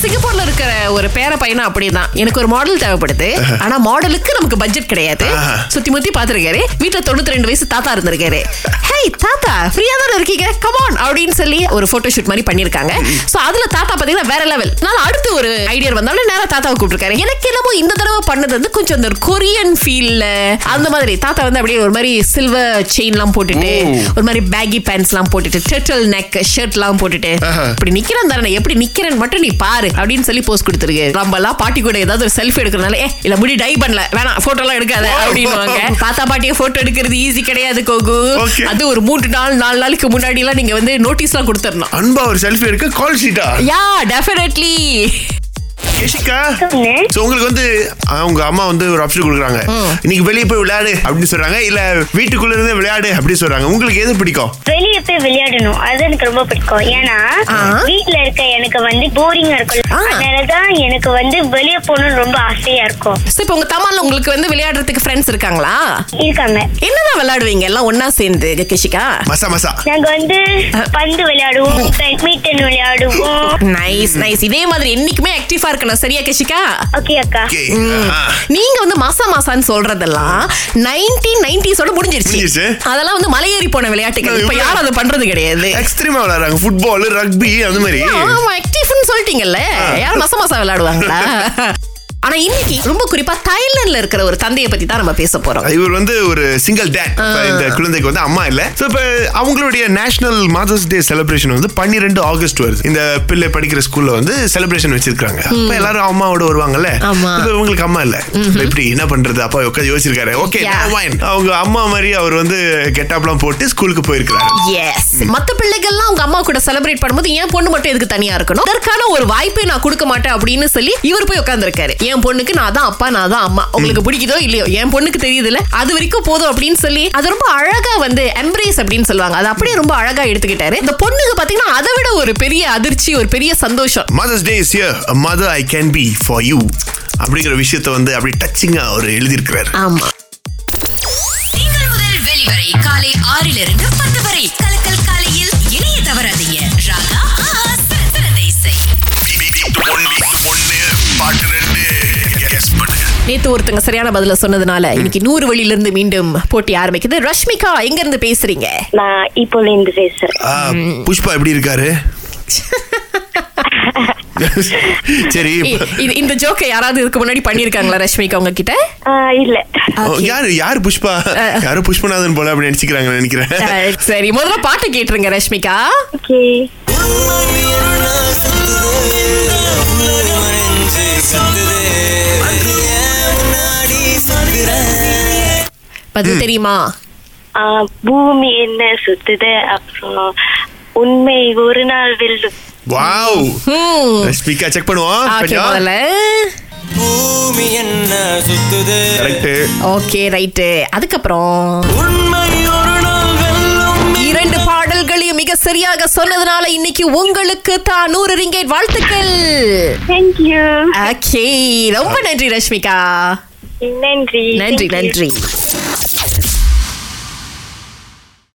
Singapore சிங்கப்பூர்ல இருக்கிற ஒரு பேர பையனும் அப்படிதான். எனக்கு ஒரு மாடல் தேவைப்படுது. ஆனா மாடலுக்கு நமக்கு பட்ஜெட் கிடையாது. சுத்தி முத்தி பாத்துருக்காரு வீட்டுல தொண்ணூத்தி ரெண்டு வயசு தாத்தா இருந்திருக்காரு. ஹேய் தாத்தா ஃப்ரீயா தானே இருக்கீங்க? கமான் அப்படின்னு சொல்லி ஒரு போட்டோ ஷூட் மாதிரி பண்ணிருக்காங்க சோ அதுல தாத்தா பாத்தீங்கன்னா வேற லெவல் நான் அடுத்து ஒரு ஐடியா வந்தாலும் நேரா தாத்தாவை கூப்பிட்டுருக்காரு. எனக்கு என்னமோ இந்த தடவை பண்ணது வந்து கொஞ்சம் அந்த கொரியன் ஃபீல்ல அந்த மாதிரி. தாத்தா வந்து அப்படியே ஒரு மாதிரி சில்வர் செயின் எல்லாம் போட்டுட்டு ஒரு மாதிரி பேகி பேண்ட்ஸ் எல்லாம் போட்டுட்டு டெட்டல் நெக் ஷர்ட் எல்லாம் போட்டுட்டு. இப்படி நிக்கிறேன் தானே? எப்படி நிக்கிறேன் மட்டும் நீ பாரு. அப்படின்னு சொல்லி போஸ்ட் கொடுத்துருக்கு. நம்ம எல்லாம் பாட்டி கூட ஏதாவது ஒரு செல்ஃபி எடுக்கிறனால ஏ இல்ல முடி டை பண்ணல. வேணாம் போட்டோ எல்லாம் எடுக்காத அப்படின்னுவாங்க. தாத்தா பாட்டிய போட்டோ எடுக்கிறது ஈஸி கிடையாது கோகு. அது ஒரு மூன்று நாள் நாலு நாளைக்கு முன்னாடி எல்லாம் நீங்க வந்து நோட்டீஸ் எல்லாம் கொடுத்துடணும். அன்பா ஒரு செல்ஃபி எடுக்க கால் ஷீட்டா யா டெஃபினெட்லி கேஷிகா சோ உங்களுக்கு வந்து அவங்க அம்மா வந்து ஒரு ஆப்ஷன் கொடுக்குறாங்க. இன்னைக்கு வெளியே போய் விளையாடு அப்படின்னு சொல்றாங்க. இல்ல வீட்டுக்குள்ள இருந்து விளையாடு அப்படின்னு சொல்றாங்க. உங்களுக்கு எது பிடிக்கும்? வெளிய போய் விளையாடணும். அது எனக்கு ரொம்ப பிடிக்கும். ஏன்னா. வீட்ல இருக்க எனக்கு வந்து போரிங்கா இருக்கும். அதனாலதான் எனக்கு வந்து வெளிய போகணும்னு ரொம்ப ஆசையா இருக்கும். இப்போ உங்க தமால உங்களுக்கு வந்து விளையாடுறதுக்கு ஃப்ரெண்ட்ஸ் இருக்காங்களா? இருக்காங்க. என்னதான் விளையாடுவீங்க? எல்லாம் ஒன்னா சேர்ந்து கிஷிகா மசா மசா. நாங்க வந்து பந்து விளையாடுவோம் பேட்மிண்டன் விளையாடுவோம். நைஸ் நைஸ் இதே மாதிரி என்னைக்குமே ஆக்டிவா இருக்கணும். சரியா கிஷிகா ஓகே அக்கா. நீங்க வந்து மாசா மாசான்னு சொல்றதெல்லாம் நைன்டீன் நைன்டிஸோட முடிஞ்சிருச்சு. முடிஞ்சிருச்சு. அதெல்லாம் வந்து மலையேறி போன விளையாட்டுகள். இப்ப யாரும் அதை பண்றது கிடையாது. எக்ஸ்ட்ரீமா விளையாடுறாங்க. ஃபுட்பால் ரக்பி அந்த மாதிரி. ஆமா ஆக்டிவ்னு சொல்லிட்டீங்கல்ல. யாரும் மாசா மாசா விளையாடுவாங்களா? ஆனா இன்னைக்கு ரொம்ப குறிப்பா தாய்லாந்துல இருக்கிற ஒரு தந்தையை பத்தி தான் நம்ம பேச போறோம். இவர் வந்து ஒரு சிங்கிள் டேட் இந்த குழந்தைக்கு வந்து அம்மா இல்ல. சோ இப்ப அவங்களுடைய நேஷனல் மதர்ஸ் டே செலிப்ரேஷன் வந்து பன்னிரெண்டு ஆகஸ்ட் வருது. இந்த பிள்ளை படிக்கிற ஸ்கூல்ல வந்து செலிப்ரேஷன் வச்சிருக்காங்க. அப்ப எல்லாரும் அம்மாவோட வருவாங்கல்ல? இவங்களுக்கு அம்மா இல்ல. இப்படி என்ன பண்றது? அப்பா உட்காந்து யோசிச்சிருக்காரு. ஓகே. அவங்க அம்மா மாதிரி அவர் வந்து கெட்டாப்லாம் போட்டு ஸ்கூலுக்கு போயிருக்காரு மத்த பிள்ளைகள்லாம் அவங்க அம்மா கூட செலிப்ரேட் பண்ணும்போது என் பொண்ணு மட்டும் எதுக்கு தனியா இருக்கணும்? அதற்கான ஒரு வாய்ப்பை நான் கொடுக்க மாட்டேன் அப்படின்னு சொல்லி இவர் போய் உட்கார்ந்திருக்காரு. என் பொண்ணுக்கு நான் தான் அப்பா நான் தான் அம்மா. உங்களுக்கு பிடிக்குதோ இல்லையோ என் பொண்ணுக்கு தெரியுதுல அது வரைக்கும் போதும் அப்படின்னு சொல்லி அது ரொம்ப அழகா வந்து எம்ப்ரேஸ் அப்படின்னு சொல்லுவாங்க. அது அப்படியே ரொம்ப அழகா எடுத்துக்கிட்டாரு. இந்த பொண்ணுக்கு பாத்தீங்கன்னா அதை விட ஒரு பெரிய அதிர்ச்சி ஒரு பெரிய சந்தோஷம். Mother's day is here mother I can be for you அப்படிங்கிற விஷயத்தை வந்து அப்படி டச்சிங்கா அவர் எழுதியிருக்கிறாரு. ஆமா. திங்கள் முதல் வெளிவரை காலை ஆறிலிருந்து பத்து வரை. கலக்கல் காலையில் இணைய தவறாதீங்க. ராகா ஆஹா, சிறந்த இசை. நேத்து ஒருத்தங்க சரியான பதில சொன்னதுனால இன்னைக்கு நூறு வழியில இருந்து மீண்டும் போட்டி ஆரம்பிக்குது. ரஷ்மிகா எங்க இருந்து பேசுறீங்க? நான் இப்போ இருந்து பேசுறேன். புஷ்பா எப்படி இருக்காரு? சரி இந்த ஜோக்கை யாராவது இதுக்கு முன்னாடி பண்ணிருக்காங்களா ரஷ்மிகா உங்ககிட்ட? இல்ல. ஓ, யாரு யாரு புஷ்பா? யாரு புஷ்பநாதன் போல அப்படி நினைச்சுக்கிறாங்க நினைக்கிறேன். சரி முதல்ல பாட்டு கேட்டுருங்க ரஷ்மிகா. பதில் தெரியுமா? ஆ, பூமி என்ன சுத்துது? அப்புறம் உண்மை ஒரு நாள் வெல்லும். வாவ். ஹம். ஸ்பீக்கா செக் பண்ணுவோம். ஓகே கொஞ்சம் பூமி என்ன சுத்துது? Correct okay right. அதுக்கப்புறம் உண்மை ஒரு நாள் வெல்லும். இரண்டு பாடல்களையும் மிக சரியாக சொன்னதுனால இன்னைக்கு உங்களுக்கு தான் நூறு ரிங்கேட் வாழ்த்துக்கள். தேங்க்யூ ஓகே ரொம்ப நன்றி ரஷ்மிகா. நன்றி. நன்றி. நன்றி.